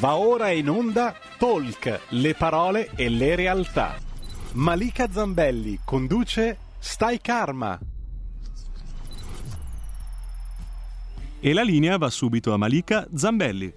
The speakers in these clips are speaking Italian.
Va ora in onda Talk, le parole e le realtà. Malika Zambelli conduce Stai Karma. E la linea va subito a Malika Zambelli.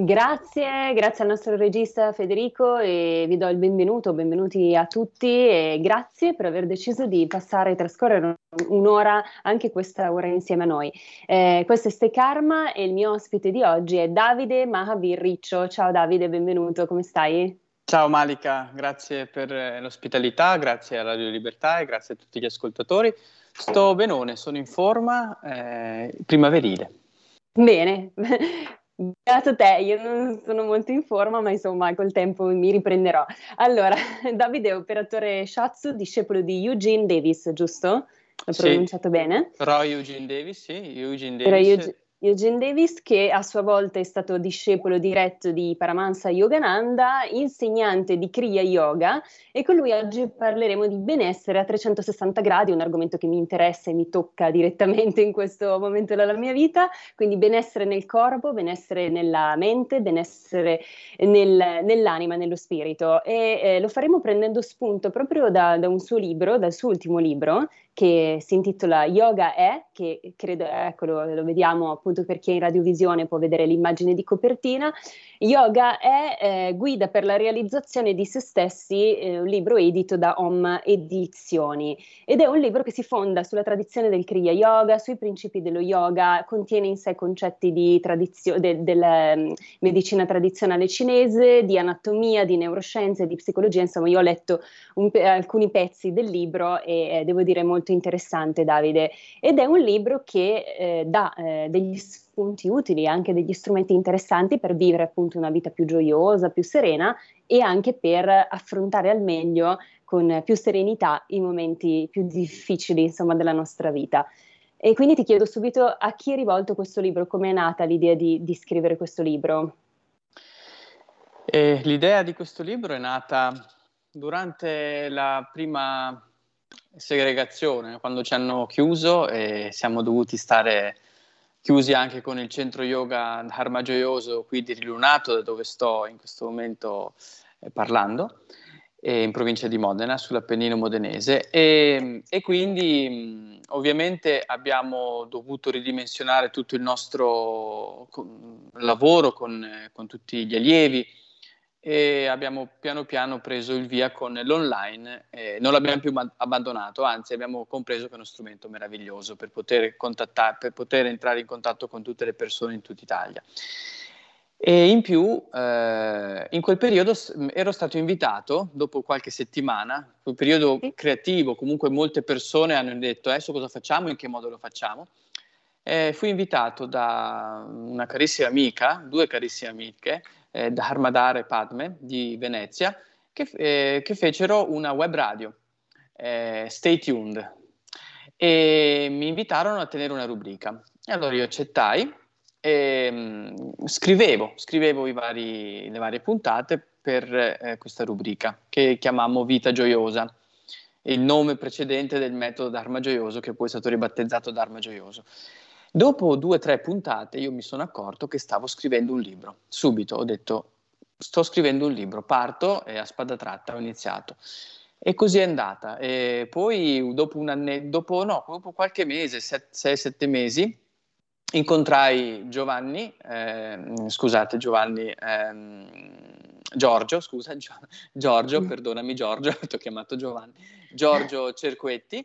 Grazie, grazie al nostro regista Federico e vi do il benvenuto, benvenuti a tutti e grazie per aver deciso di passare e trascorrere un'ora, anche questa ora insieme a noi. Eh, questo è Ste Karma e il mio ospite di oggi è Davide Mahavir Riccio. Ciao Davide, benvenuto, come stai? Ciao Malika, grazie per eh, l'ospitalità, grazie a Radio Libertà e grazie a tutti gli ascoltatori. Sto benone, sono in forma eh, primaverile. Bene, Beato te, io non sono molto in forma, ma insomma col tempo mi riprenderò. Allora, Davide è operatore Shatsu, discepolo di Eugene Davis, giusto? L'ho Sì. pronunciato bene? Roy Eugene Davis, sì, Eugene Davis. Euge- Eugene Davis, che a sua volta è stato discepolo diretto di Paramahansa Yogananda, insegnante di Kriya Yoga, e con lui oggi parleremo di benessere a 360 gradi, un argomento che mi interessa e mi tocca direttamente in questo momento della mia vita, quindi benessere nel corpo, benessere nella mente, benessere nel- nell'anima, nello spirito. E eh, lo faremo prendendo spunto proprio da, da un suo libro, dal suo ultimo libro, che si intitola Yoga è, che credo, eccolo, lo vediamo appunto per chi è in radiovisione può vedere l'immagine di copertina. Yoga è eh, guida per la realizzazione di se stessi, eh, un libro edito da Om Edizioni. Ed è un libro che si fonda sulla tradizione del Kriya Yoga, sui principi dello yoga, contiene in sé concetti di tradizio- de- della mm, medicina tradizionale cinese, di anatomia, di neuroscienze, di psicologia, insomma io ho letto un alcuni pezzi del libro e eh, devo dire molto interessante Davide. Ed è un libro che eh, dà eh, degli spunti utili, anche degli strumenti interessanti per vivere appunto una vita più gioiosa, più serena e anche per affrontare al meglio con più serenità i momenti più difficili insomma della nostra vita. E quindi ti chiedo subito a chi è rivolto questo libro, come è nata l'idea di, di scrivere questo libro? E l'idea di questo libro è nata durante la prima segregazione, quando ci hanno chiuso e siamo dovuti stare chiusi anche con il centro yoga Dharma Gioioso qui di Rilunato, da dove sto in questo momento eh, parlando, eh, in provincia di Modena, sull'Appennino modenese. E, e quindi ovviamente abbiamo dovuto ridimensionare tutto il nostro con- lavoro con, eh, con tutti gli allievi e abbiamo piano piano preso il via con l'online, eh, non l'abbiamo più abbandonato, anzi abbiamo compreso che è uno strumento meraviglioso per poter, contattare, per poter entrare in contatto con tutte le persone in tutta Italia. E in più, eh, in quel periodo ero stato invitato, dopo qualche settimana, quel periodo creativo, comunque molte persone hanno detto adesso cosa facciamo, in che modo lo facciamo. Eh, fui invitato da una carissima amica, due carissime amiche, eh, da Harmadar e Padme di Venezia, che, eh, che fecero una web radio, eh, Stay Tuned, e mi invitarono a tenere una rubrica. E allora io accettai e mh, scrivevo, scrivevo i vari- le varie puntate per eh, questa rubrica che chiamammo Vita Gioiosa, il nome precedente del metodo Dharma Gioioso che poi è stato ribattezzato Dharma Gioioso. Dopo due o tre puntate io mi sono accorto che stavo scrivendo un libro. Subito ho detto sto scrivendo un libro, parto e a spada tratta ho iniziato. E così è andata. E poi dopo un anno, dopo, no, dopo qualche mese, 6-7 mesi, incontrai Giovanni, ehm, scusate Giovanni, ehm, Giorgio, scusa, Gio- Giorgio, perdonami Giorgio, ti ho chiamato Giovanni, Giorgio Cerquetti,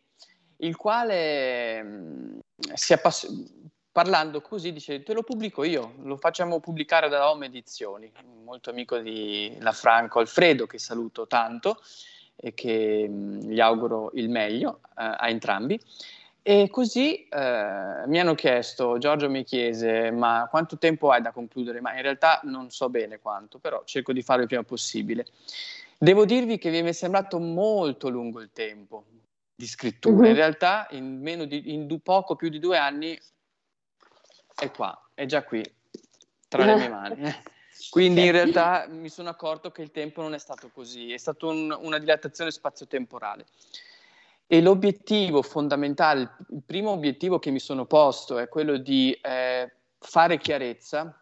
il quale mh, si appass- parlando così dice te lo pubblico io, lo facciamo pubblicare da Home Edizioni, molto amico di Lafranco Alfredo che saluto tanto e che mh, gli auguro il meglio eh, a entrambi. E così eh, mi hanno chiesto, Giorgio mi chiese, ma quanto tempo hai da concludere? Ma in realtà non so bene quanto, però cerco di farlo il prima possibile. Devo dirvi che mi è sembrato molto lungo il tempo di scrittura. Mhm. In realtà, in, meno di, in poco più di due anni, è qua, è già qui, tra le mie mani. Quindi in realtà mi sono accorto che il tempo non è stato così, è stata un, una dilatazione spazio-temporale. E l'obiettivo fondamentale, il primo obiettivo che mi sono posto è quello di eh, fare chiarezza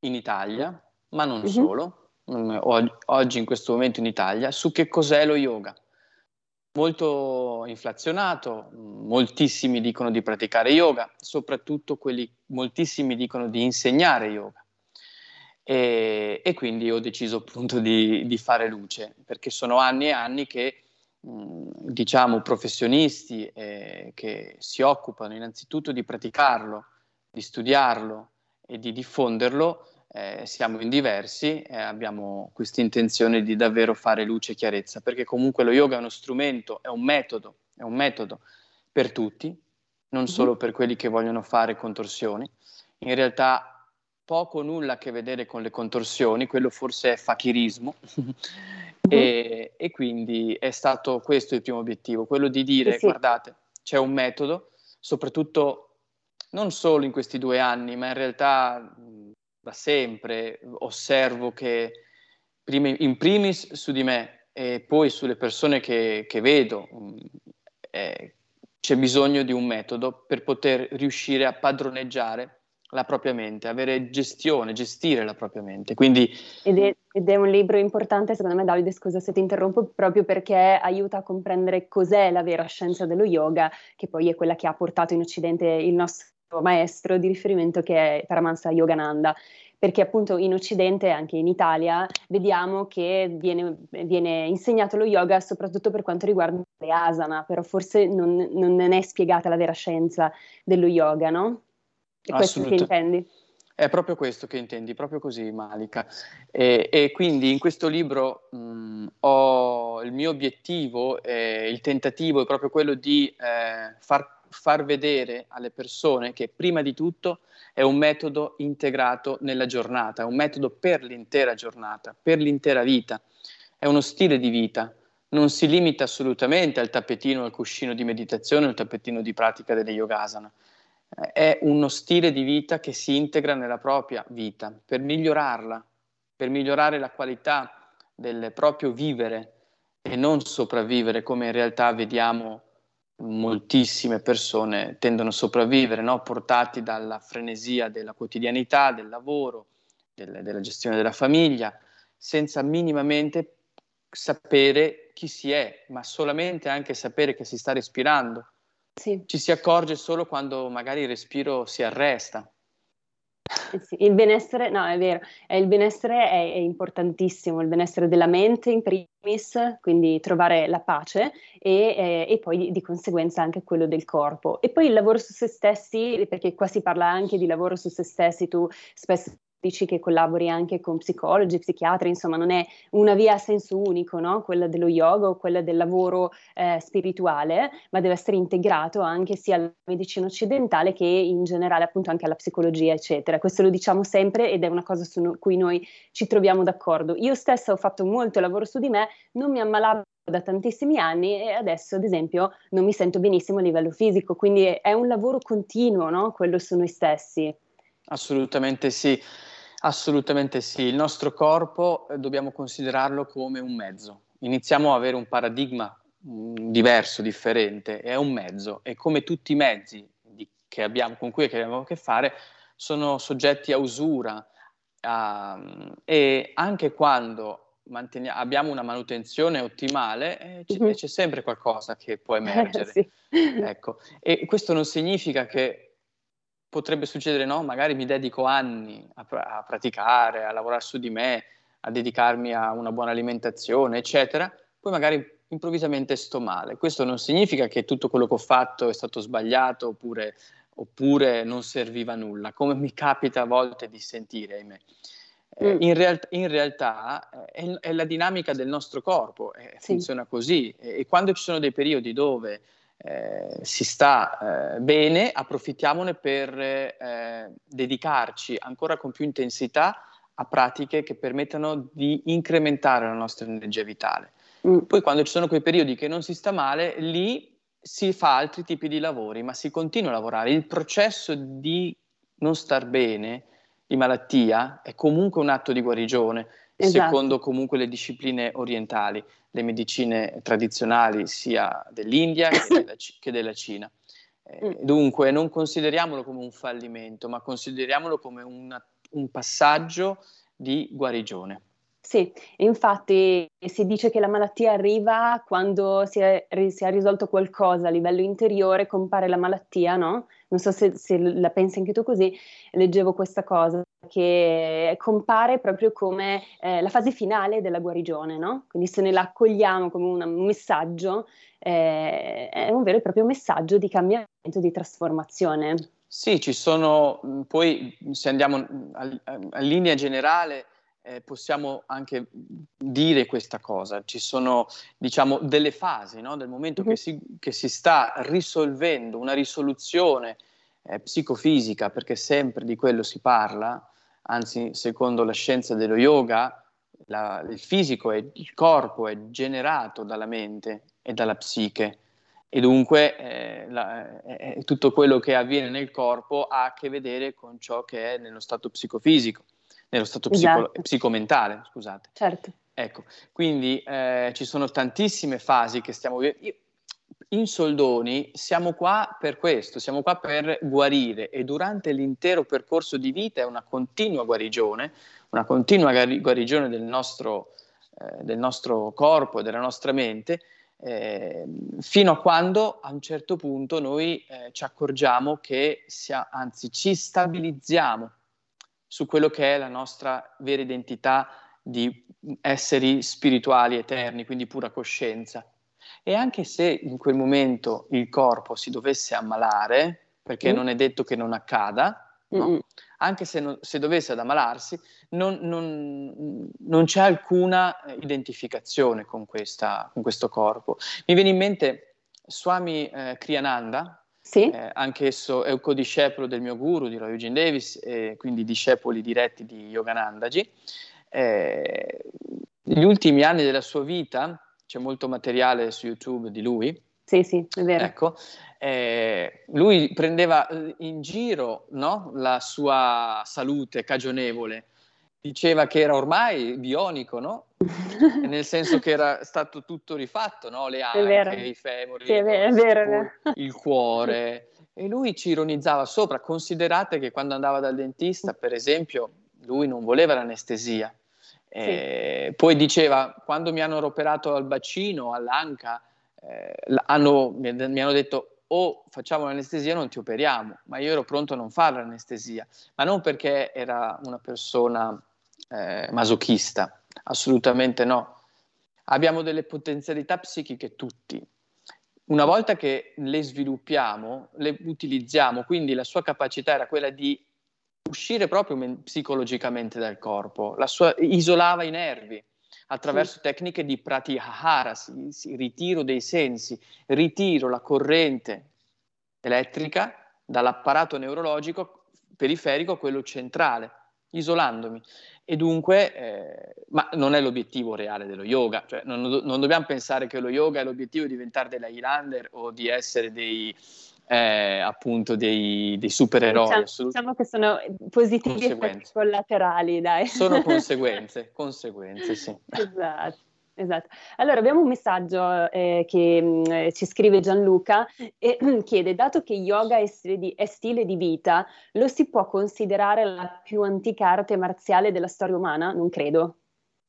in Italia, ma non mm-hmm. solo, oggi in questo momento in Italia, su che cos'è lo yoga. Molto inflazionato, moltissimi dicono di praticare yoga, soprattutto quelli, moltissimi dicono di insegnare yoga. E, e quindi ho deciso appunto di, di, fare luce, perché sono anni e anni che mh, diciamo professionisti eh, che si occupano innanzitutto di praticarlo, di studiarlo e di diffonderlo, eh, siamo in diversi e abbiamo questa intenzione di davvero fare luce e chiarezza, perché comunque lo yoga è uno strumento, è un metodo, è un metodo per tutti, non mm-hmm. solo per quelli che vogliono fare contorsioni. In realtà poco o nulla a che vedere con le contorsioni, quello forse è fakirismo. e, e, quindi è stato questo il primo obiettivo, quello di dire, sì. guardate, c'è un metodo, soprattutto non solo in questi due anni, ma in realtà da sempre osservo che in primis su di me e poi sulle persone che, che vedo eh, c'è bisogno di un metodo per poter riuscire a padroneggiare la propria mente, avere gestione, gestire la propria mente. Quindi... Ed, è, ed, è, un libro importante, secondo me, Davide, scusa se ti interrompo, proprio perché aiuta a comprendere cos'è la vera scienza dello yoga, che poi è quella che ha portato in Occidente il nostro maestro di riferimento che è Paramahansa Yogananda perché appunto in Occidente, anche in Italia, vediamo che viene, viene, insegnato lo yoga soprattutto per quanto riguarda le asana, però forse non, non è spiegata la vera scienza dello yoga, no? È questo che intendi? È proprio questo che intendi, proprio così Malika. E, e quindi in questo libro mh, ho il mio obiettivo, eh, il tentativo è proprio quello di eh, far, far vedere alle persone che prima di tutto è un metodo integrato nella giornata, è un metodo per l'intera giornata, per l'intera vita, è uno stile di vita, non si limita assolutamente al tappetino, al cuscino di meditazione, al tappetino di pratica delle yogasana. È uno stile di vita che si integra nella propria vita. Per migliorarla, per migliorare la qualità del proprio vivere e non sopravvivere come in realtà vediamo moltissime persone tendono a sopravvivere, no? portati dalla frenesia della quotidianità, del lavoro, del, della gestione della famiglia, senza minimamente sapere chi si è, ma solamente anche sapere che si sta respirando, sì. Ci si accorge solo quando magari il respiro si arresta. Eh sì, il benessere, no, è vero, eh, il benessere è, è, importantissimo, il benessere della mente in primis, quindi trovare la pace e, eh, e poi di, di, conseguenza anche quello del corpo. E poi il lavoro su se stessi, perché qua si parla anche di lavoro su se stessi, tu spesso dici che collabori anche con psicologi, psichiatri, insomma non è una via a senso unico, no? quella dello yoga o quella del lavoro eh, spirituale, ma deve essere integrato anche sia alla medicina occidentale che in generale appunto anche alla psicologia, eccetera. Questo lo diciamo sempre ed è una cosa su cui noi ci troviamo d'accordo. Io stessa ho fatto molto lavoro su di me, non mi ammalavo da tantissimi anni e adesso ad esempio non mi sento benissimo a livello fisico, quindi è un lavoro continuo, no? quello su noi stessi. Assolutamente sì. Assolutamente sì, il nostro corpo eh, dobbiamo considerarlo come un mezzo. Iniziamo a avere un paradigma mm, diverso, differente, è un mezzo e come tutti i mezzi abbiamo, con cui abbiamo a che fare sono soggetti a usura a, e anche quando abbiamo una manutenzione ottimale eh, c- mm-hmm. c'è sempre qualcosa che può emergere. sì. ecco. E questo non significa che potrebbe succedere, no? Magari mi dedico anni a, a, praticare, a lavorare su di me, a dedicarmi a una buona alimentazione, eccetera, poi magari improvvisamente sto male. Questo non significa che tutto quello che ho fatto è stato sbagliato oppure, oppure non serviva a nulla, come mi capita a volte di sentire, ahimè. Eh, mm. in, real- in, realtà eh, è, è, la dinamica del nostro corpo, eh, sì. funziona così e, e quando ci sono dei periodi dove eh, si sta eh, bene, approfittiamone per eh, dedicarci ancora con più intensità a pratiche che permettano di incrementare la nostra energia vitale. Mm. Poi quando ci sono quei periodi che non si sta male, lì si fa altri tipi di lavori, ma si continua a lavorare. Il processo di non star bene, di malattia, è comunque un atto di guarigione, esatto. secondo comunque le discipline orientali le medicine tradizionali sia dell'India che della, che della Cina. Eh, mm. dunque non consideriamolo come un fallimento, ma consideriamolo come una, un passaggio di guarigione. Sì, infatti si dice che la malattia arriva quando si è, si è, risolto qualcosa a livello interiore, compare la malattia, no? Non so se, se, la pensi anche tu così, leggevo questa cosa, che compare proprio come eh, la fase finale della guarigione, no? Quindi se ne la accogliamo come un messaggio, eh, è un vero e proprio messaggio di cambiamento, di trasformazione. Sì, ci sono, poi se andiamo a, a, a linea generale, eh, possiamo anche dire questa cosa. Ci sono, diciamo, delle fasi, no? Del momento che, si, che, si, sta risolvendo una risoluzione eh, psicofisica, perché sempre di quello si parla, anzi, secondo la scienza dello yoga, la, il fisico e il corpo è generato dalla mente e dalla psiche. E dunque eh, la, eh, tutto quello che avviene nel corpo ha a che vedere con ciò che è nello stato psicofisico nello stato esatto. psico- psicomentale, scusate. Certo. Ecco, quindi eh, ci sono tantissime fasi che stiamo vivendo. In soldoni siamo qua per questo, siamo qua per guarire e durante l'intero percorso di vita è una continua guarigione, una continua guarigione del nostro, eh, del nostro corpo e della nostra mente, eh, fino a quando a un certo punto noi eh, ci accorgiamo che, sia, anzi, ci stabilizziamo su quello che è la nostra vera identità di esseri spirituali eterni, quindi pura coscienza. E anche se in quel momento il corpo si dovesse ammalare, perché mm. non è detto che non accada, no? anche se, non, se, dovesse ad ammalarsi, non, non, non, c'è alcuna identificazione con, questa, con, questo corpo. Mi viene in mente Swami eh, Kriyananda, sì. Eh, anch'esso è un codiscepolo del mio guru, di Roy Eugene Davis, e quindi discepoli diretti di Yoganandaji. Eh, negli ultimi anni della sua vita, c'è molto materiale su YouTube di lui. Sì, sì, è vero. Ecco, eh, lui prendeva eh, in giro no, la sua salute cagionevole, diceva che era ormai bionico, no? nel senso che era stato tutto rifatto, no? le anche, i femori, sì, vero, vero, il cuore. E lui ci ironizzava sopra. Considerate che quando andava dal dentista, per esempio, lui non voleva l'anestesia. Sì. Poi diceva, quando mi hanno operato al bacino, all'anca, eh, hanno, mi hanno detto o facciamo l'anestesia o non ti operiamo, ma io ero pronto a non fare l'anestesia, ma non perché era una persona eh, masochista, assolutamente no. Abbiamo delle potenzialità psichiche tutti. Una volta che le sviluppiamo, le utilizziamo, quindi la sua capacità era quella di uscire proprio men- psicologicamente dal corpo, sua, isolava i nervi attraverso sì. tecniche di si, ritiro dei sensi, ritiro la corrente elettrica dall'apparato neurologico periferico a quello centrale, isolandomi. E dunque, eh, ma non è l'obiettivo reale dello yoga, cioè non, non, dobbiamo pensare che lo yoga è l'obiettivo di diventare dei Highlander o di essere dei, eh, appunto dei, dei supereroi. Diciamo, diciamo, che sono positivi effetti collaterali, dai. Sono conseguenze, conseguenze, sì. Esatto. Esatto. Allora abbiamo un messaggio eh, che mh, mm, eh, ci scrive Gianluca e chiede, dato che yoga è stile, di, è stile, di, vita, lo si può considerare la più antica arte marziale della storia umana? Non credo.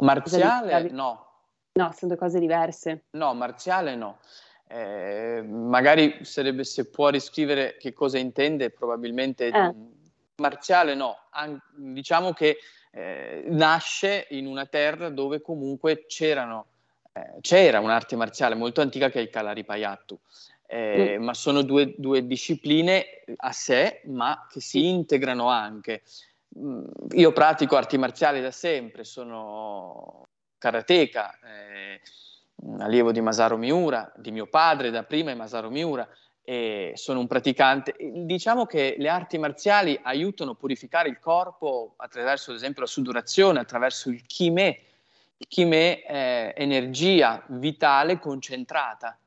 Marziale no. No, sono due cose diverse. No, marziale no. Eh, magari sarebbe, se può riscrivere che cosa intende, probabilmente eh. marziale no. An- diciamo che eh, nasce in una terra dove comunque c'erano, eh, c'era un'arte marziale molto antica che è il Kalaripayattu, eh, mm. ma sono due, due, discipline a sé, ma che si integrano anche. Mm, io pratico arti marziali da sempre, sono karateka, eh, allievo di Masaru Miura, di mio padre da prima è Masaru Miura, e sono un praticante. Diciamo che le arti marziali aiutano a purificare il corpo attraverso, ad esempio, la sudorazione, attraverso il chimè. Il chimè è energia vitale concentrata.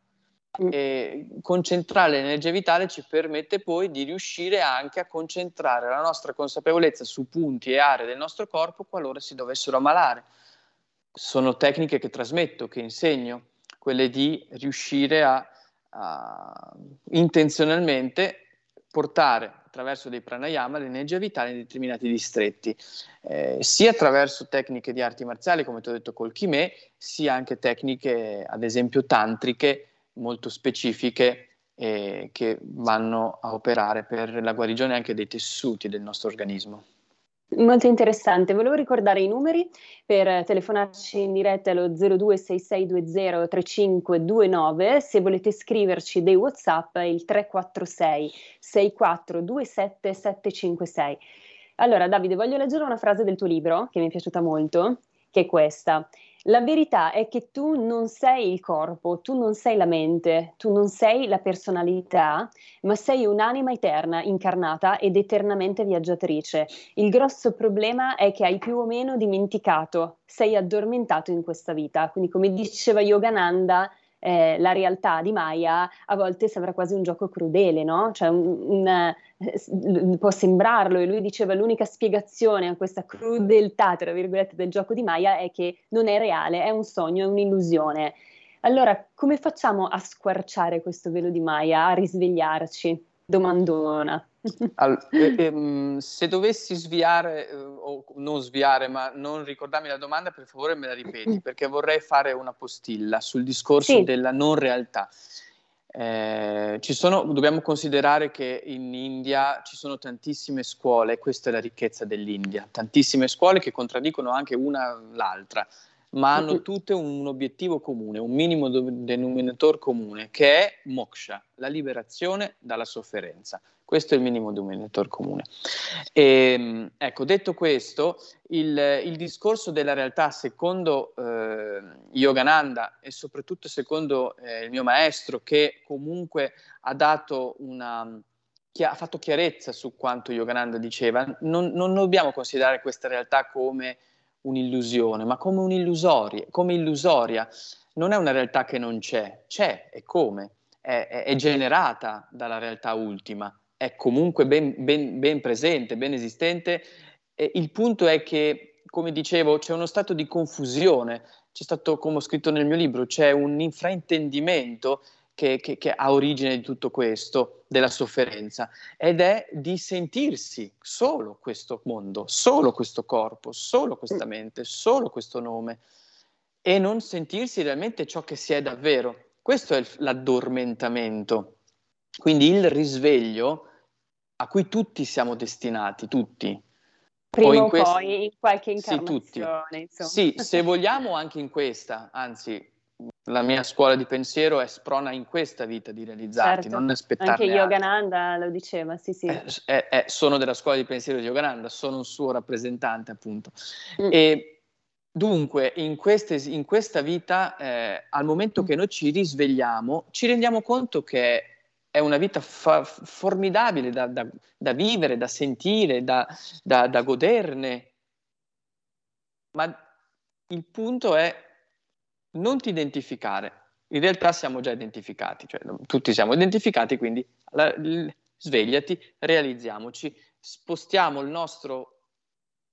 Mm. E concentrare l'energia vitale ci permette poi di riuscire anche a concentrare la nostra consapevolezza su punti e aree del nostro corpo qualora si dovessero ammalare. Sono tecniche che trasmetto, che insegno, quelle di riuscire a uh, intenzionalmente portare attraverso dei pranayama l'energia vitale in determinati distretti, eh, sia attraverso tecniche di arti marziali, come ti ho detto col chimè, sia anche tecniche, ad esempio, tantriche molto specifiche eh, che vanno a operare per la guarigione anche dei tessuti del nostro organismo. Molto interessante, volevo ricordare i numeri per telefonarci in diretta allo 0266203529, se volete scriverci dei Whatsapp il 346 6427 756. Allora Davide, voglio leggere una frase del tuo libro che mi è piaciuta molto, che è questa. La verità è che tu non sei il corpo, tu non sei la mente, tu non sei la personalità, ma sei un'anima eterna, incarnata ed eternamente viaggiatrice. Il grosso problema è che hai più o meno dimenticato, sei addormentato in questa vita. Quindi, come diceva Yogananda, eh, la realtà di Maya a volte sembra quasi un gioco crudele, no? Cioè un, un, eh, può sembrarlo e lui diceva l'unica spiegazione a questa crudeltà, tra virgolette, del gioco di Maya è che non è reale, è un sogno, è un'illusione. Allora, come facciamo a squarciare questo velo di Maya, a risvegliarci? Domandona. All- eh, ehm, se dovessi sviare, eh, o non sviare, ma non ricordarmi la domanda, per favore me la ripeti, perché vorrei fare una postilla sul discorso sì. della non realtà. Eh, sono, dobbiamo considerare che in India ci sono tantissime scuole, questa è la ricchezza dell'India, tantissime scuole che contraddicono anche una l'altra ma hanno tutte un obiettivo comune, un minimo denominator comune, che è moksha, la liberazione dalla sofferenza. Questo è il minimo denominator comune. E, ehm, ecco, detto questo, il, il, discorso della realtà secondo eh, Yogananda e soprattutto secondo eh, il mio maestro, che comunque ha dato una ha fatto chiarezza su quanto Yogananda diceva, non, non dobbiamo considerare questa realtà come un'illusione, ma come un'illusoria, come illusoria. Non è una realtà che non c'è, c'è e come, è, è, è generata dalla realtà ultima, è comunque ben, ben, ben presente, ben esistente. E il punto è che, come dicevo, c'è uno stato di confusione, c'è stato, come ho scritto nel mio libro, c'è un infraintendimento che, che, che, ha origine di tutto questo, della sofferenza, ed è di sentirsi solo questo mondo, solo questo corpo, solo questa mm. mente, solo questo nome, e non sentirsi realmente ciò che si è davvero. Questo è il, l'addormentamento. Quindi il risveglio a cui tutti siamo destinati, tutti. Prima o, in o quest... poi in qualche incarnazione. Sì, sì, se vogliamo anche in questa, anzi la mia scuola di pensiero è sprona in questa vita di realizzarti, certo. non aspettarne Anche Yogananda lo diceva, sì sì. Eh, eh, eh, sono della scuola di pensiero di Yogananda, sono un suo rappresentante appunto. Mm. E dunque in, queste, in questa vita, eh, al momento che noi ci risvegliamo, ci rendiamo conto che è una vita fa- formidabile da, da, da, vivere, da sentire, da, da goderne. Ma il punto è non ti identificare. In realtà siamo già identificati, cioè tutti siamo identificati, quindi la, l, svegliati, realizziamoci, spostiamo la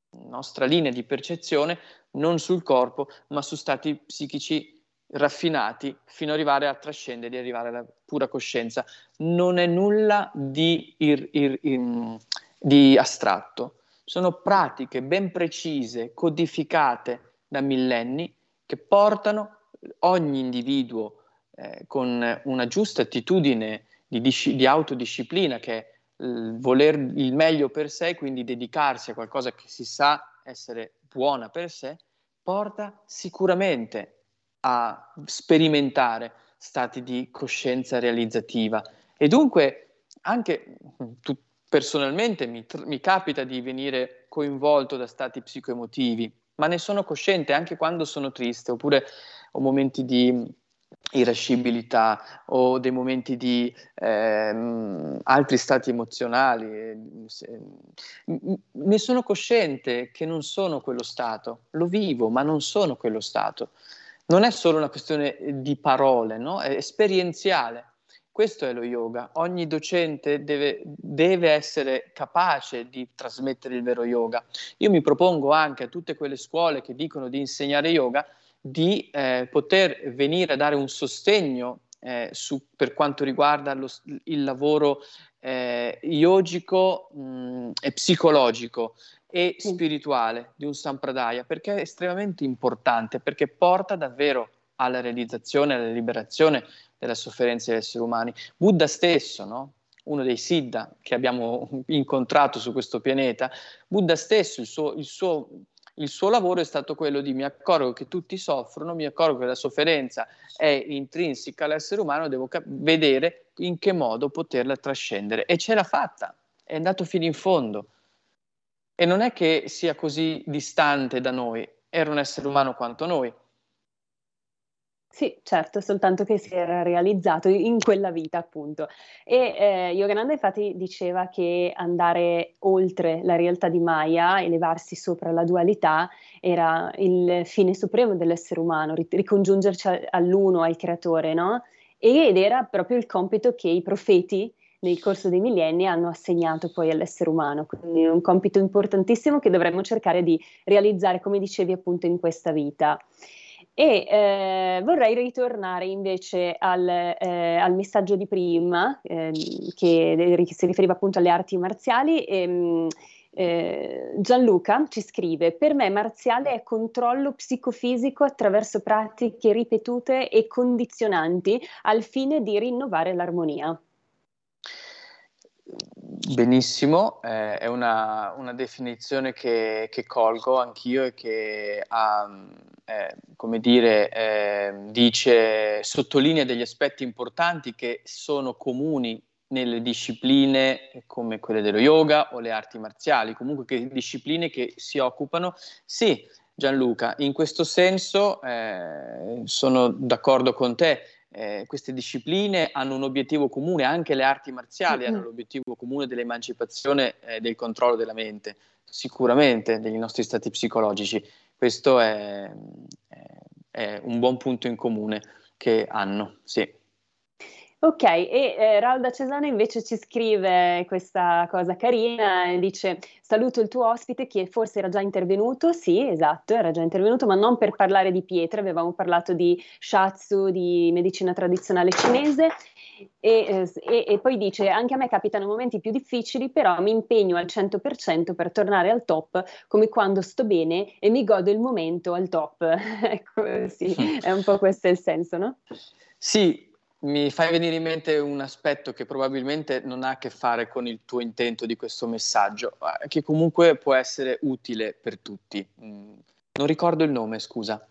nostra linea di percezione non sul corpo, ma su stati psichici raffinati fino ad arrivare a trascendere, arrivare alla pura coscienza. Non è nulla di, ir, ir, ir, di astratto, sono pratiche ben precise, codificate da millenni che portano ogni individuo eh, con una giusta attitudine di, di autodisciplina, che è il voler il meglio per sé, quindi dedicarsi a qualcosa che si sa essere buona per sé, porta sicuramente a sperimentare stati di coscienza realizzativa. E dunque anche tu, personalmente mi, mi capita di venire coinvolto da stati psicoemotivi ma ne sono cosciente anche quando sono triste, oppure ho momenti di irascibilità o dei momenti di eh, altri stati emozionali. Ne sono cosciente che non sono quello stato, lo vivo, ma non sono quello stato. Non è solo una questione di parole, no? è esperienziale. Questo è lo yoga. Ogni docente deve, deve, essere capace di trasmettere il vero yoga. Io mi propongo anche a tutte quelle scuole che dicono di insegnare yoga di eh, poter venire a dare un sostegno eh, su, per quanto riguarda lo, il lavoro eh, yogico mh, e psicologico e spirituale di un Sampradaya, perché è estremamente importante, perché porta davvero alla realizzazione, alla liberazione della sofferenza degli esseri umani. Buddha stesso, no? uno dei Siddha che abbiamo incontrato su questo pianeta, Buddha stesso, il suo, il suo, il suo lavoro è stato quello di mi accorgo che tutti soffrono, mi accorgo che la sofferenza è intrinseca all'essere umano, devo cap- vedere in che modo poterla trascendere. E ce l'ha fatta, è andato fino in fondo. E non è che sia così distante da noi, era un essere umano quanto noi. Sì, certo, soltanto che si era realizzato in quella vita, appunto. E eh, Yogananda infatti diceva che andare oltre la realtà di Maya, elevarsi sopra la dualità, era il fine supremo dell'essere umano, ricongiungerci all'uno, al creatore, no? Ed era proprio il compito che i profeti nel corso dei millenni hanno assegnato poi all'essere umano, quindi un compito importantissimo che dovremmo cercare di realizzare, come dicevi appunto, in questa vita. E eh, vorrei ritornare invece al, eh, al messaggio di prima, eh, che si riferiva appunto alle arti marziali. Ehm, eh, Gianluca ci scrive: Per me marziale è controllo psicofisico attraverso pratiche ripetute e condizionanti al fine di rinnovare l'armonia. Benissimo, eh, è una, una definizione che, che, colgo anch'io e che ha, eh, come dire, eh, dice, sottolinea degli aspetti importanti che sono comuni nelle discipline come quelle dello yoga o le arti marziali, comunque che discipline che si occupano, sì, Gianluca, in questo senso eh, sono d'accordo con te, eh, queste discipline hanno un obiettivo comune, anche le arti marziali mm-hmm. hanno l'obiettivo comune dell'emancipazione e eh, del controllo della mente, sicuramente dei nostri stati psicologici. Questo è, è, è un buon punto in comune che hanno, sì. Ok, e eh, Raul da Cesano invece ci scrive questa cosa carina e dice saluto il tuo ospite che forse era già intervenuto, sì esatto, era già intervenuto, ma non per parlare di pietre, avevamo parlato di shatsu, di medicina tradizionale cinese e, e, e, poi dice anche a me capitano momenti più difficili, però mi impegno al 100% per tornare al top, come quando sto bene e mi godo il momento al top. ecco, sì, è un po' questo il senso, no? Sì, mi fai venire in mente un aspetto che probabilmente non ha a che fare con il tuo intento di questo messaggio, che comunque può essere utile per tutti. Mm, non ricordo il nome, scusa.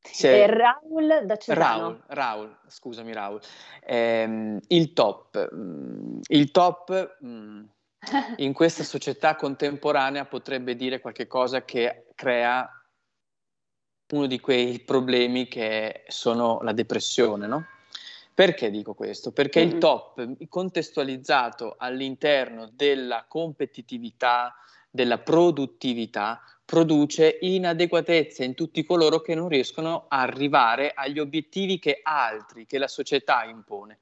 Se... È Raul da Cesano. Raul, Raul scusami Raul. Eh, il top. Mm, il top mm, in questa società contemporanea potrebbe dire qualcosa che crea uno di quei problemi che sono la depressione, no? Perché dico questo? Perché mm-hmm. il top contestualizzato all'interno della competitività, della produttività, produce inadeguatezza in tutti coloro che non riescono a arrivare agli obiettivi che altri, che la società impone.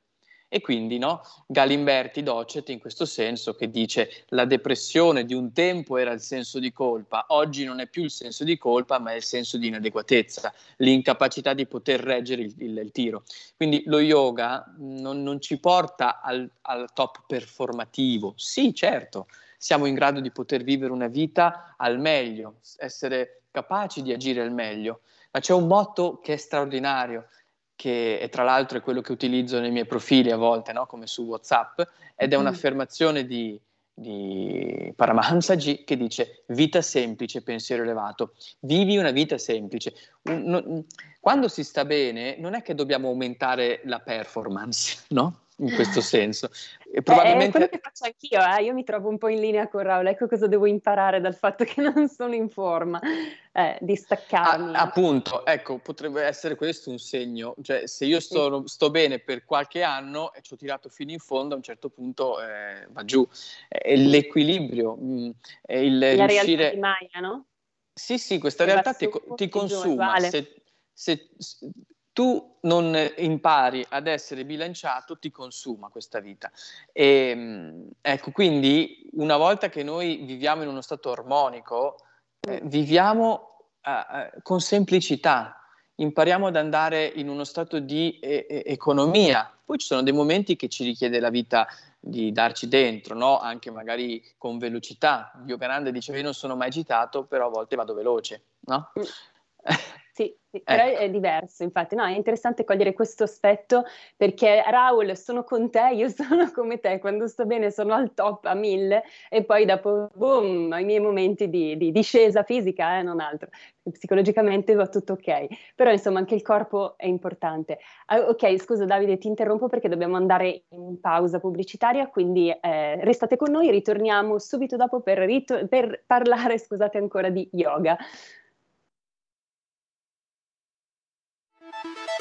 E quindi no, Galimberti Docet in questo senso che dice la depressione di un tempo era il senso di colpa, oggi non è più il senso di colpa ma è il senso di inadeguatezza, l'incapacità di poter reggere il, il, il tiro. Quindi lo yoga non, non ci porta al, al top performativo, sì certo, siamo in grado di poter vivere una vita al meglio, essere capaci di agire al meglio, ma c'è un motto che è straordinario che tra l'altro è quello che utilizzo nei miei profili a volte, no? come su WhatsApp, ed è mm. un'affermazione di, di Paramahansaji che dice vita semplice, pensiero elevato. Vivi una vita semplice. Un, no, quando si sta bene non è che dobbiamo aumentare la performance, no? in questo senso. E probabilmente... È quello che faccio anch'io, eh? io mi trovo un po' in linea con Raul, ecco cosa devo imparare dal fatto che non sono in forma, eh, di staccarmi. A, appunto, ecco, potrebbe essere questo un segno, cioè se io sto, sto bene per qualche anno e ci ho tirato fino in fondo, a un certo punto eh, va giù. È l'equilibrio, mh, mm, è il La riuscire... realtà di Maya, no? Sì, sì, questa che realtà ti, ti consuma. Se, se, tu non impari ad essere bilanciato, ti consuma questa vita. E, ehm, ecco, quindi una volta che noi viviamo in uno stato armonico, eh, viviamo eh, con semplicità, impariamo ad andare in uno stato di e- e- economia. Poi ci sono dei momenti che ci richiede la vita di darci dentro, no? anche magari con velocità. Yogananda diceva io non sono mai agitato, però a volte vado veloce. No? Sì, sì, però ecco. è diverso, infatti, no, è interessante cogliere questo aspetto perché Raul, sono con te, io sono come te, quando sto bene sono al top a mille e poi dopo, boom, ho i miei momenti di, di discesa fisica, eh, non altro, psicologicamente va tutto ok, però insomma anche il corpo è importante. Uh, ok, scusa Davide, ti interrompo perché dobbiamo andare in pausa pubblicitaria, quindi eh, restate con noi, ritorniamo subito dopo per, rit- per parlare, scusate ancora, di yoga.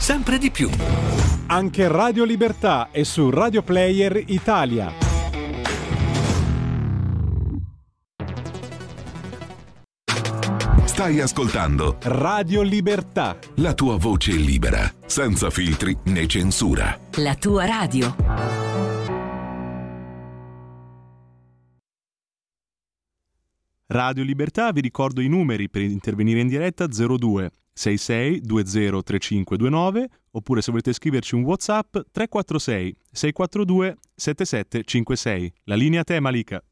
sempre di più. Anche Radio Libertà è su Radio Player Italia. Stai ascoltando Radio Libertà. La tua voce libera, senza filtri né censura. La tua radio. Radio Libertà, vi ricordo i numeri per intervenire in diretta 02 66 20 3529 oppure se volete scriverci un WhatsApp 346 642 7756. La linea a te Malika.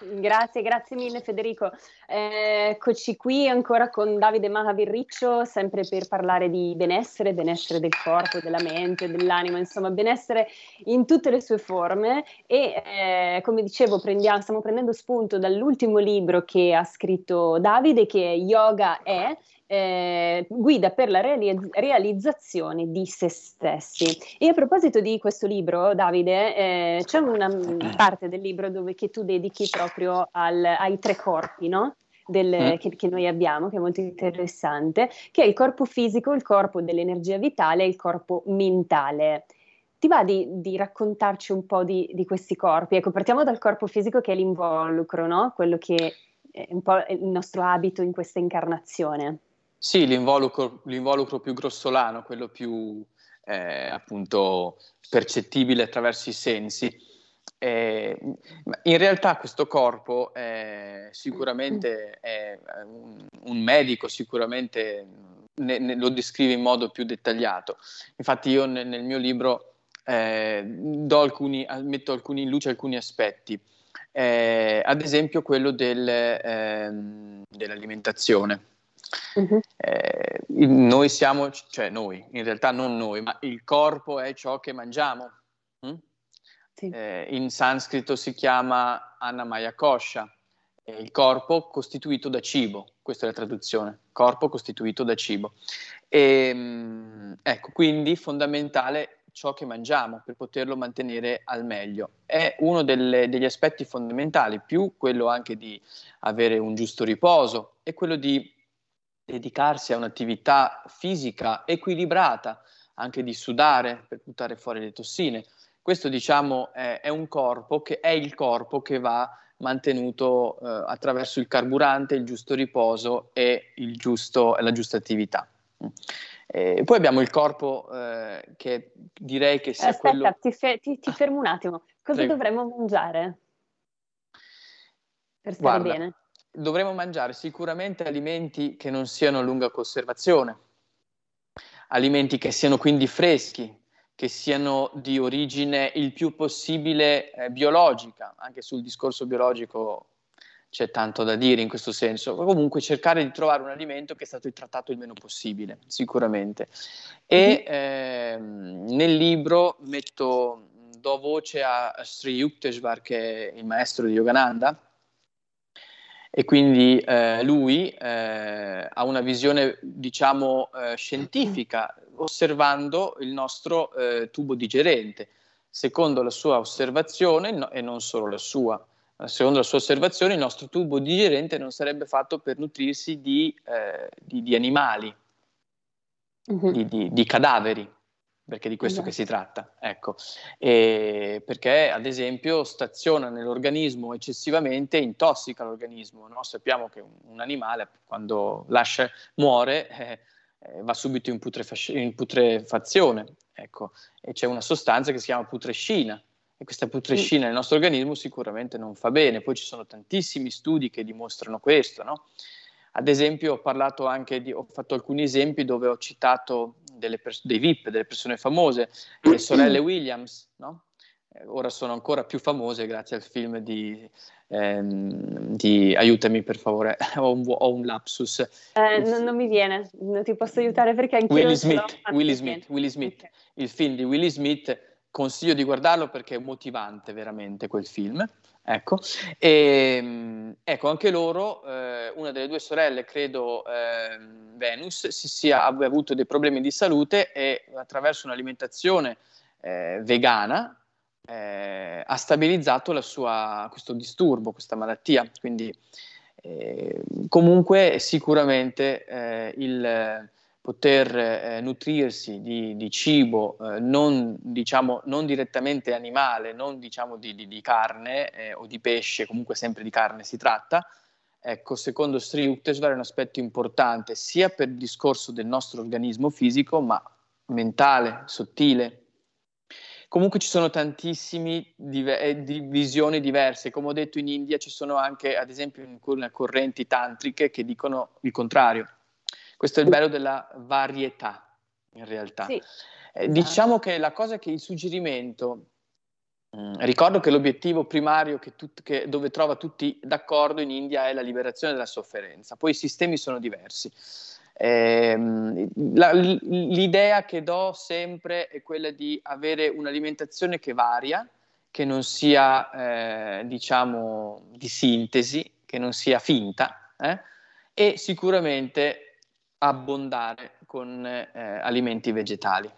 Grazie, grazie mille Federico. Eh, eccoci qui ancora con Davide Mahavirriccio, sempre per parlare di benessere, benessere del corpo, della mente, dell'anima, insomma benessere in tutte le sue forme e eh, come dicevo prendiamo, stiamo prendendo spunto dall'ultimo libro che ha scritto Davide che Yoga è eh, guida per la reali- realizzazione di se stessi. E a proposito di questo libro, Davide, eh, c'è una parte del libro dove che tu dedichi proprio al, ai tre corpi, no? Del, mm. che, che, noi abbiamo, che è molto interessante, che è il corpo fisico, il corpo dell'energia vitale e il corpo mentale. Ti va di, di raccontarci un po' di, di, questi corpi? Ecco, partiamo dal corpo fisico che è l'involucro, no? Quello che è un po' il nostro abito in questa incarnazione. Sì, l'involucro, l'involucro più grossolano, quello più eh, appunto percettibile attraverso i sensi. Eh, in realtà questo corpo è sicuramente è un, un medico, sicuramente ne, ne, lo descrive in modo più dettagliato. Infatti io nel, nel mio libro eh, alcuni, metto alcuni, in luce alcuni aspetti, eh, ad esempio quello del, ehm, dell'alimentazione. Uh-huh. Eh, noi siamo, cioè noi, in realtà non noi, ma il corpo è ciò che mangiamo. Mm? Sì. Eh, in sanscrito si chiama Annamaya Kosha, il corpo costituito da cibo, questa è la traduzione, corpo costituito da cibo. E, mm, ecco, quindi fondamentale ciò che mangiamo per poterlo mantenere al meglio. È uno delle, degli aspetti fondamentali, più quello anche di avere un giusto riposo e quello di dedicarsi a un'attività fisica equilibrata, anche di sudare per buttare fuori le tossine. Questo diciamo è, è un corpo che è il corpo che va mantenuto eh, attraverso il carburante, il giusto riposo e giusto, la giusta attività. E poi abbiamo il corpo eh, che direi che sia Aspetta, quello... ti, fe- ti, ti fermo un attimo. Cosa Prego. dovremmo mangiare per stare Guarda, bene? Dovremo mangiare sicuramente alimenti che non siano a lunga conservazione, alimenti che siano quindi freschi, che siano di origine il più possibile eh, biologica, anche sul discorso biologico c'è tanto da dire in questo senso, comunque cercare di trovare un alimento che è stato trattato il meno possibile, sicuramente. E eh, nel libro metto, do voce a Sri Yukteswar, che è il maestro di Yogananda, e quindi eh, lui eh, ha una visione, diciamo, eh, scientifica osservando il nostro eh, tubo digerente. Secondo la sua osservazione, no, e non solo la sua, secondo la sua osservazione, il nostro tubo digerente non sarebbe fatto per nutrirsi di, eh, di, di animali, uh-huh. di, di, cadaveri, perché di questo esatto. che si tratta. Ecco. E perché, ad esempio, staziona nell'organismo eccessivamente, intossica l'organismo. No? Sappiamo che un animale, quando lascia, muore, eh, eh, va subito in, putrefasc- in putrefazione. Ecco. E c'è una sostanza che si chiama putrescina e questa putrescina nel nostro organismo sicuramente non fa bene. Poi ci sono tantissimi studi che dimostrano questo, no? Ad esempio ho parlato anche di, ho fatto alcuni esempi dove ho citato pers- dei VIP, delle persone famose, le sorelle Williams, no? eh, ora sono ancora più famose grazie al film di, ehm, di aiutami per favore, ho, un, ho un lapsus. Eh, non, non, mi viene, non ti posso aiutare perché anche Willy Smith, Willy Smith, Willy Smith, okay. il film di Willy Smith consiglio di guardarlo perché è motivante veramente quel film. Ecco, e, ehm, ecco anche loro, eh, una delle due sorelle, credo eh, Venus, si sia abbia avuto dei problemi di salute e attraverso un'alimentazione eh, vegana eh, ha stabilizzato sua, questo disturbo, questa malattia. Quindi eh, comunque sicuramente eh, il poter eh, nutrirsi di, di cibo eh, non, diciamo, non, direttamente animale, non diciamo di, di, di carne eh, o di pesce, comunque sempre di carne si tratta, ecco, secondo Sri Yukteswar è un aspetto importante sia per il discorso del nostro organismo fisico, ma mentale, sottile. Comunque ci sono tantissime diver- eh, visioni diverse, come ho detto in India ci sono anche ad esempio alcune correnti tantriche che dicono il contrario questo è il bello della varietà, in realtà. Sì. Eh, diciamo che la cosa che il suggerimento, mh, mm, ricordo che l'obiettivo primario che tut- che dove trova tutti d'accordo in India è la liberazione dalla sofferenza, poi i sistemi sono diversi. Eh, la, l'idea che do sempre è quella di avere un'alimentazione che varia, che non sia, eh, diciamo, di sintesi, che non sia finta, eh? e sicuramente abbondare con eh, alimenti vegetali.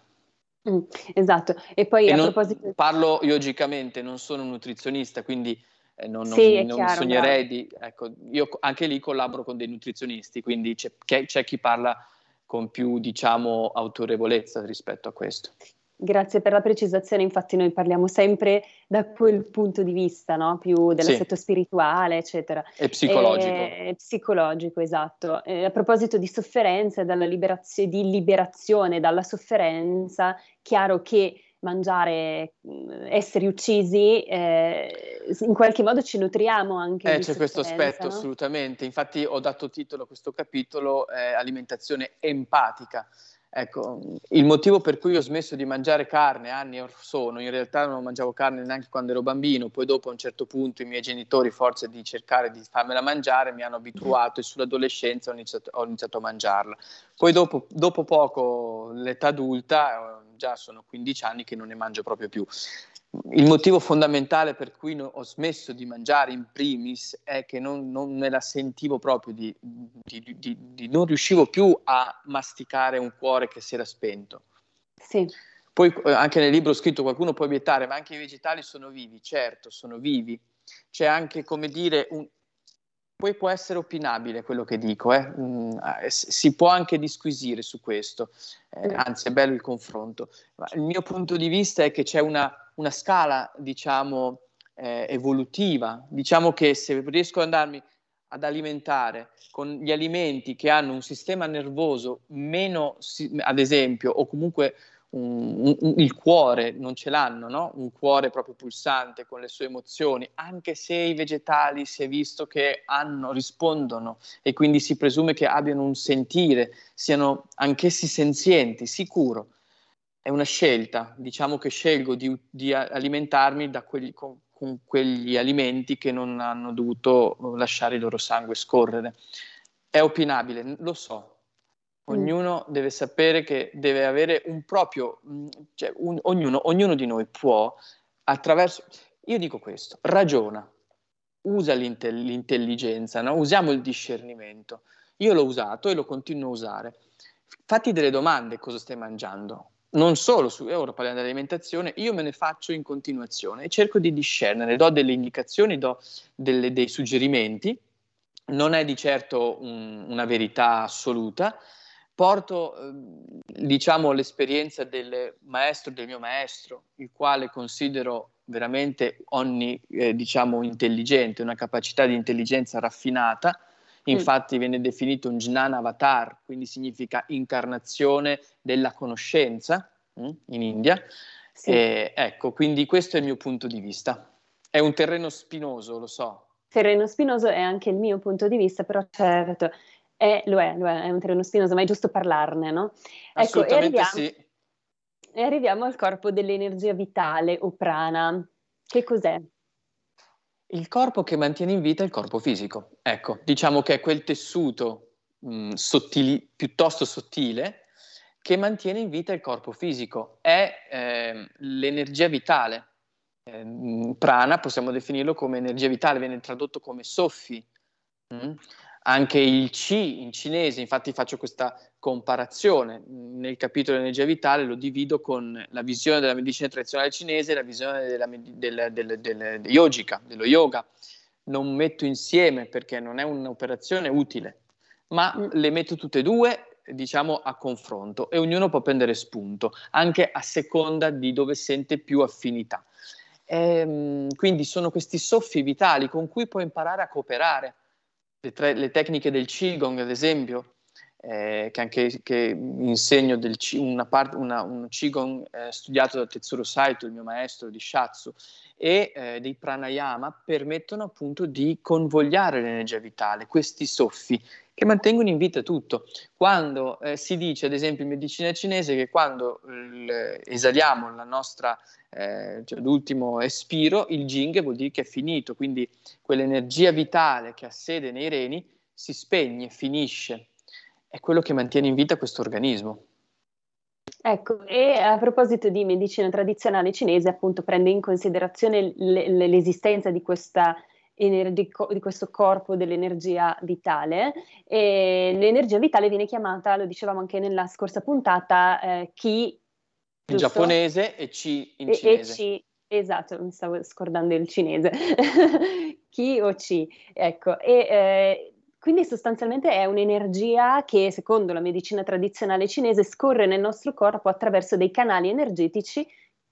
Mm, esatto, e poi e a non, proposito... Parlo logicamente, non sono un nutrizionista, quindi eh, non, non, sì, non chiaro, sognerei bravo. di... Ecco, io anche lì collaboro con dei nutrizionisti, quindi c'è, c'è chi parla con più, diciamo, autorevolezza rispetto a questo. Grazie per la precisazione, infatti noi parliamo sempre da quel punto di vista, no? più dell'aspetto sì. spirituale, eccetera. E psicologico. E, psicologico, esatto. E a proposito di sofferenza e liberazio- di liberazione dalla sofferenza, chiaro che mangiare, essere uccisi, eh, in qualche modo ci nutriamo anche. Eh, c'è questo aspetto, no? assolutamente. Infatti ho dato titolo a questo capitolo eh, alimentazione empatica Ecco, il motivo per cui ho smesso di mangiare carne anni or sono, in realtà non mangiavo carne neanche quando ero bambino, poi dopo a un certo punto i miei genitori, forse di cercare di farmela mangiare, mi hanno abituato e sull'adolescenza ho iniziato, ho iniziato a mangiarla. Poi dopo, dopo poco, l'età adulta, già sono 15 anni che non ne mangio proprio più il motivo fondamentale per cui no, ho smesso di mangiare in primis è che non, non me la sentivo proprio di, di, di, di, non riuscivo più a masticare un cuore che si era spento. Sì. Poi eh, anche nel libro ho scritto qualcuno può obiettare, ma anche i vegetali sono vivi, certo, sono vivi. C'è anche, come dire, un, poi può essere opinabile quello che dico, eh? mm, eh, si può anche disquisire su questo, eh, anzi è bello il confronto. Ma il mio punto di vista è che c'è una una scala, diciamo, eh, evolutiva. Diciamo che se riesco ad andarmi ad alimentare con gli alimenti che hanno un sistema nervoso meno, ad esempio, o comunque un, un, il cuore non ce l'hanno, no? un cuore proprio pulsante con le sue emozioni, anche se i vegetali si è visto che hanno, rispondono e quindi si presume che abbiano un sentire, siano anch'essi senzienti, sicuro è una scelta, diciamo che scelgo di, di alimentarmi quelli, con, con, quegli alimenti che non hanno dovuto lasciare il loro sangue scorrere. È opinabile, lo so. Ognuno mm. deve sapere che deve avere un proprio, mm, cioè un, ognuno, ognuno di noi può attraverso, io dico questo, ragiona, usa l'intell- l'intelligenza, no? usiamo il discernimento. Io l'ho usato e lo continuo a usare fatti delle domande cosa stai mangiando. Non solo su, ora parliamo dell'alimentazione, io me ne faccio in continuazione e cerco di discernere, do delle indicazioni, do delle, dei suggerimenti, non è di certo un, una verità assoluta, porto eh, diciamo l'esperienza del maestro, del mio maestro, il quale considero veramente onni, eh, diciamo, intelligente, una capacità di intelligenza raffinata, infatti mm. viene definito un Jnana Avatar, quindi significa incarnazione della conoscenza mm, in India. Sì. E, ecco, quindi questo è il mio punto di vista. È un terreno spinoso, lo so. Terreno spinoso è anche il mio punto di vista, però certo, è, lo, è, lo è, è un terreno spinoso, ma è giusto parlarne, no? Ecco, e arriviamo, sì. e arriviamo al corpo dell'energia vitale o prana. Che cos'è? Il corpo che mantiene in vita il corpo fisico. Ecco, diciamo che è quel tessuto mh, sottili, piuttosto sottile che mantiene in vita il corpo fisico. È eh, l'energia vitale. Eh, prana possiamo definirlo come energia vitale, viene tradotto come soffi. Mh? Anche il C in cinese, infatti faccio questa comparazione, nel capitolo energia vitale lo divido con la visione della medicina tradizionale cinese e la visione della, del, del, del, yogica, dello yoga. Non metto insieme perché non è un'operazione utile, ma le metto tutte e due diciamo a confronto e ognuno può prendere spunto anche a seconda di dove sente più affinità. E, ehm, quindi sono questi soffi vitali con cui puoi imparare a cooperare le, tre, le tecniche del Qigong, ad esempio, eh, che anche che insegno del, una part, una, un Qigong eh, studiato da Tetsuro Saito, il mio maestro di Shatsu, e eh, dei pranayama permettono appunto di convogliare l'energia vitale, questi soffi che mantengono in vita tutto. Quando eh, si dice, ad esempio in medicina cinese, che quando l- esaliamo la nostra, eh, cioè l'ultimo espiro, il jing vuol dire che è finito, quindi quell'energia vitale che ha sede nei reni si spegne, finisce. È quello che mantiene in vita questo organismo. Ecco, e a proposito di medicina tradizionale cinese, appunto prende in considerazione l'esistenza di questa di, di questo corpo dell'energia vitale e l'energia vitale viene chiamata, lo dicevamo anche nella scorsa puntata, eh, Ki in giusto? giapponese e Chi in e, cinese. E chi, esatto, mi stavo scordando il cinese. Chi o Chi, ecco. E, eh, quindi sostanzialmente è un'energia che, secondo la medicina tradizionale cinese, scorre nel nostro corpo attraverso dei canali energetici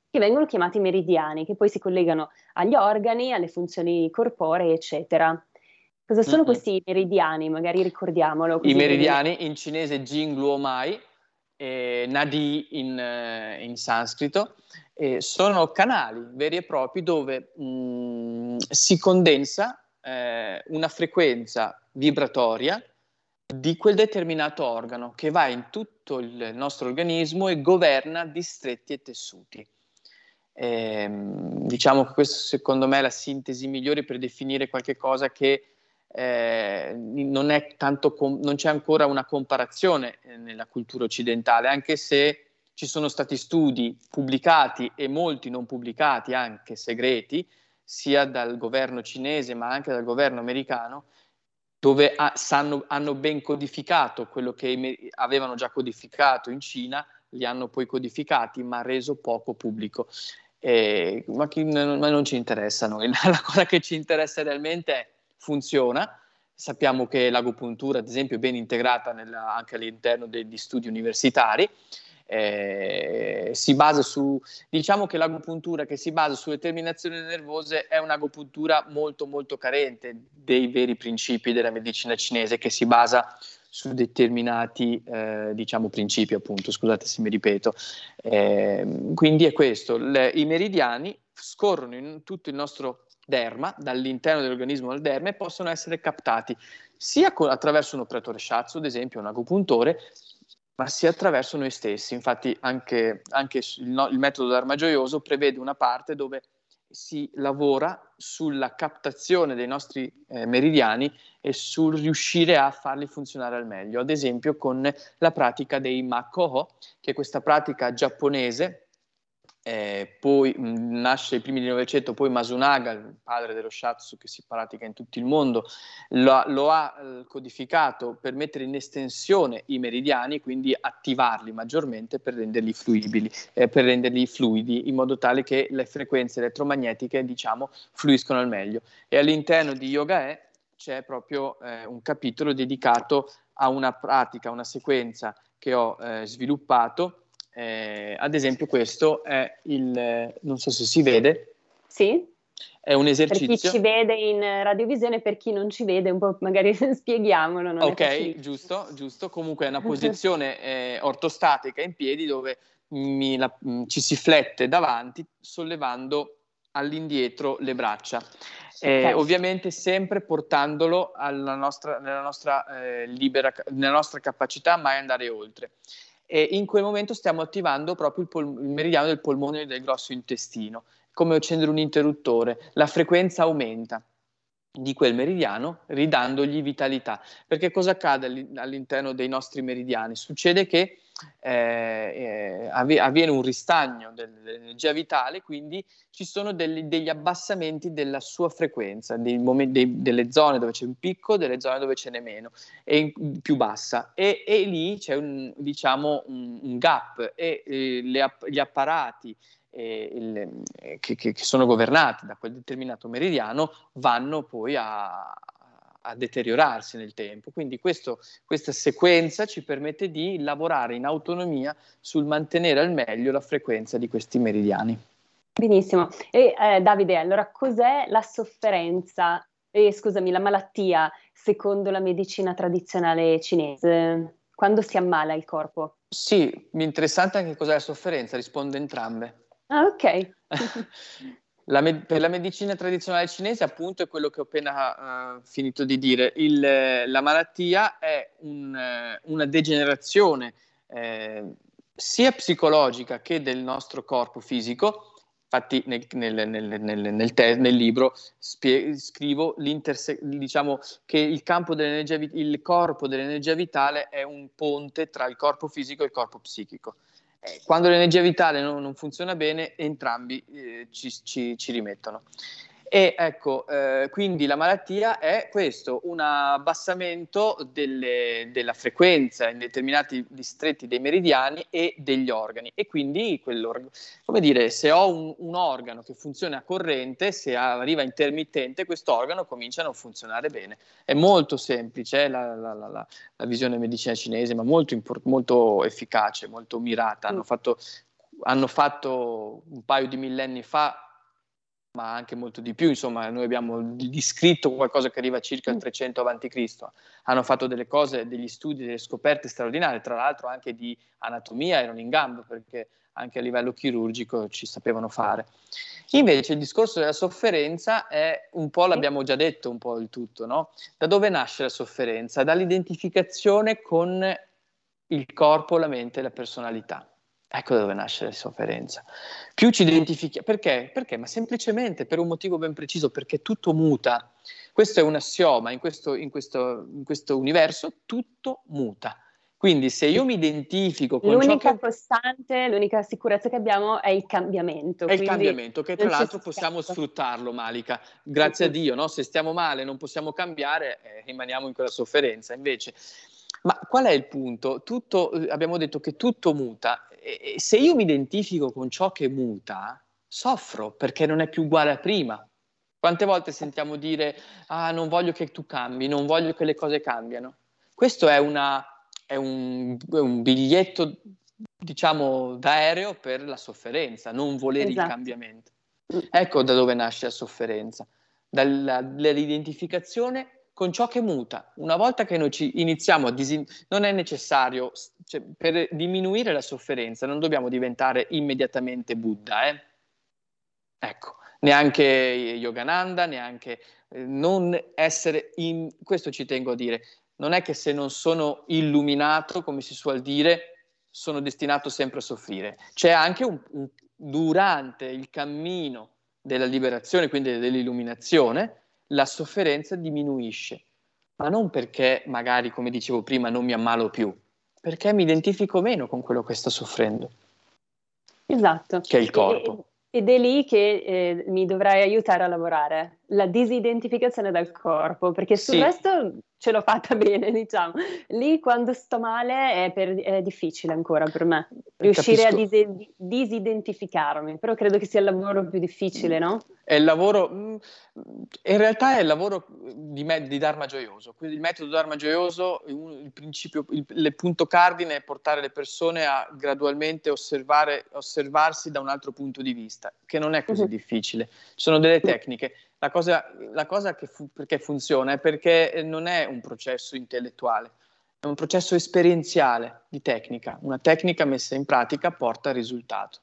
che vengono chiamati meridiani, che poi si collegano agli organi, alle funzioni corporee, eccetera. Cosa sono mm-hmm. questi meridiani? Magari ricordiamolo. I meridiani in cinese Jing Luo Mai, eh, Nadi in, eh, in sanscrito, eh, sono canali veri e propri dove mh, mm, si condensa eh, una frequenza vibratoria di quel determinato organo che va in tutto il nostro organismo e governa distretti e tessuti. Eh, diciamo che questa secondo me è la sintesi migliore per definire qualche cosa che eh, non, com- non, c'è ancora una comparazione eh, nella cultura occidentale, anche se ci sono stati studi pubblicati e molti non pubblicati, anche segreti, sia dal governo cinese ma anche dal governo americano, dove ha, sanno, hanno ben codificato quello che avevano già codificato in Cina, li hanno poi codificati ma reso poco pubblico. Eh, ma, chi, ma, non ci interessa a noi. La cosa che ci interessa realmente è funziona. Sappiamo che l'agopuntura, ad esempio, è ben integrata nella, anche all'interno degli studi universitari. Eh, si basa su, diciamo che l'agopuntura che si basa sulle terminazioni nervose è un'agopuntura molto molto carente dei veri principi della medicina cinese che si basa su determinati eh, diciamo, principi, appunto, scusate se mi ripeto. Eh, quindi è questo, le, i meridiani scorrono in tutto il nostro derma, dall'interno dell'organismo del derma e possono essere captati sia con, attraverso un operatore shiatsu, ad esempio un agopuntore, ma sia attraverso noi stessi. Infatti anche, anche il, no, il metodo d'arma gioioso prevede una parte dove si lavora sulla captazione dei nostri eh, meridiani e sul riuscire a farli funzionare al meglio, ad esempio con la pratica dei makoho, che è questa pratica giapponese eh, poi mh, nasce ai primi del Novecento, poi Masunaga, il padre dello Shatsu che si pratica in tutto il mondo, lo, lo ha eh, codificato per mettere in estensione i meridiani, quindi attivarli maggiormente per renderli fluibili, eh, per renderli fluidi, in modo tale che le frequenze elettromagnetiche, diciamo, fluiscono al meglio. E all'interno di Yoga E c'è proprio eh, un capitolo dedicato a una pratica, una sequenza che ho eh, sviluppato eh, ad esempio questo è il, non so se si vede. Sì. È un esercizio. Per chi ci vede in radiovisione, per chi non ci vede, un po' magari spieghiamolo. ok, giusto, giusto. Comunque è una posizione eh, ortostatica in piedi dove mi, la, mm, ci si flette davanti sollevando all'indietro le braccia. Eh, okay. Ovviamente sempre portandolo nostra, nella, nostra, eh, libera, nella nostra capacità, mai andare oltre e in quel momento stiamo attivando proprio il, pol- il meridiano del polmone del grosso intestino, come accendere un interruttore, la frequenza aumenta di quel meridiano ridandogli vitalità. Perché cosa accade all'interno dei nostri meridiani? Succede che eh, eh, avviene un ristagno dell'energia vitale, quindi ci sono degli, degli abbassamenti della sua frequenza, momenti, dei, delle zone dove c'è un picco, delle zone dove ce n'è meno, e in, più bassa. E, e, lì c'è un, diciamo, un, un gap e eh, le, gli apparati eh, il, che, che, che, sono governati da quel determinato meridiano vanno poi a, a deteriorarsi nel tempo. Quindi questo, questa sequenza ci permette di lavorare in autonomia sul mantenere al meglio la frequenza di questi meridiani. Benissimo. E eh, Davide, allora cos'è la sofferenza, eh, scusami, la malattia secondo la medicina tradizionale cinese? Quando si ammala il corpo? Sì, interessante anche cos'è la sofferenza, rispondo entrambe. Ah, ok. La med- per la medicina tradizionale cinese, appunto, è quello che ho appena uh, finito di dire. Il, la malattia è un, uh, una degenerazione eh, sia psicologica che del nostro corpo fisico. Infatti, nel, nel, nel, nel te- libro spie- scrivo diciamo, che il, dell'energia, il corpo dell'energia vitale è un ponte tra il corpo fisico e il corpo psichico. Eh, quando l'energia vitale non, non funziona bene, entrambi eh, ci, ci, ci, rimettono. E ecco, eh, quindi la malattia è questo, un abbassamento delle, della frequenza in determinati distretti dei meridiani e degli organi. E quindi, come dire, se ho un, un, organo che funziona a corrente, se arriva intermittente, questo organo comincia a non funzionare bene. È molto semplice eh, la, la, la, la, visione medicina cinese, ma molto, import- molto efficace, molto mirata. Hanno fatto, hanno fatto un paio di millenni fa ma anche molto di più, insomma, noi abbiamo descritto qualcosa che arriva circa al 300 a.C. Hanno fatto delle cose, degli studi, delle scoperte straordinarie, tra l'altro anche di anatomia erano in gamba perché anche a livello chirurgico ci sapevano fare. Invece il discorso della sofferenza è un po', l'abbiamo già detto, un po' il tutto, no? Da dove nasce la sofferenza? Dall'identificazione con il corpo, la mente e la personalità. Ecco da dove nasce la sofferenza. Più ci identifichiamo, perché? Perché? Ma semplicemente per un motivo ben preciso, perché tutto muta. Questo è un assioma, in questo, in questo, in questo universo tutto muta. Quindi se io mi identifico con l'unica che... costante, l'unica sicurezza che abbiamo è il cambiamento. È il cambiamento, che tra l'altro possiamo sfruttarlo, Malika. Grazie sì. a Dio, no? se stiamo male, non possiamo cambiare, eh, rimaniamo in quella sofferenza. Invece, ma qual è il punto? Tutto, eh, abbiamo detto che tutto muta e se io mi identifico con ciò che muta, soffro perché non è più uguale a prima. Quante volte sentiamo dire, ah, non voglio che tu cambi, non voglio che le cose cambiano. Questo è, una, è, un, è un, biglietto, diciamo, d'aereo per la sofferenza, non volere esatto. il cambiamento. Ecco da dove nasce la sofferenza, dall'identificazione con ciò che muta. Una volta che noi ci iniziamo a disin- non è necessario, cioè, per diminuire la sofferenza non dobbiamo diventare immediatamente Buddha, eh? Ecco, neanche Yogananda, neanche eh, non essere in questo ci tengo a dire, non è che se non sono illuminato, come si suol dire, sono destinato sempre a soffrire. C'è anche un, un durante il cammino della liberazione, quindi dell'illuminazione, la sofferenza diminuisce, ma non perché magari, come dicevo prima, non mi ammalo più, perché mi identifico meno con quello che sto soffrendo. Esatto. Che è il corpo. Ed è lì che eh, mi dovrai aiutare a lavorare, la disidentificazione dal corpo, perché sul Sì. resto ce l'ho fatta bene, diciamo. Lì quando sto male è, per- è difficile ancora per me riuscire a Capisco. dise- disidentificarmi, però credo che sia il lavoro più difficile, no? È il lavoro, mm, in realtà è il lavoro di, me- di Dharma Gioioso. Quindi il metodo Dharma Gioioso, il principio, il, il punto cardine è portare le persone a gradualmente osservare, osservarsi da un altro punto di vista, che non è così Mhm. difficile. Ci sono delle tecniche. La cosa, la cosa che fu- perché funziona è perché non è un processo intellettuale, è un processo esperienziale di tecnica. Una tecnica messa in pratica porta risultato.